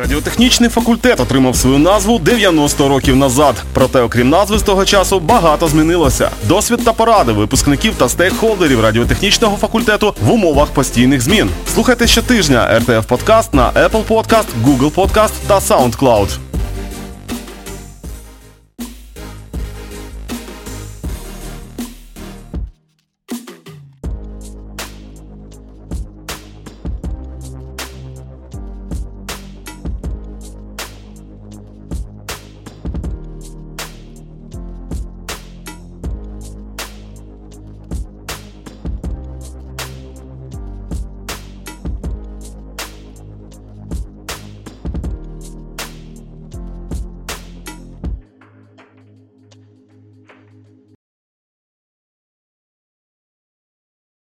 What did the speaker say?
Радіотехнічний факультет отримав свою назву 90 років назад. Проте, окрім назви з того часу, багато змінилося. Досвід та поради випускників та стейкхолдерів радіотехнічного факультету в умовах постійних змін. Слухайте щотижня РТФ Подкаст на Apple Podcast, Google Podcast та SoundCloud.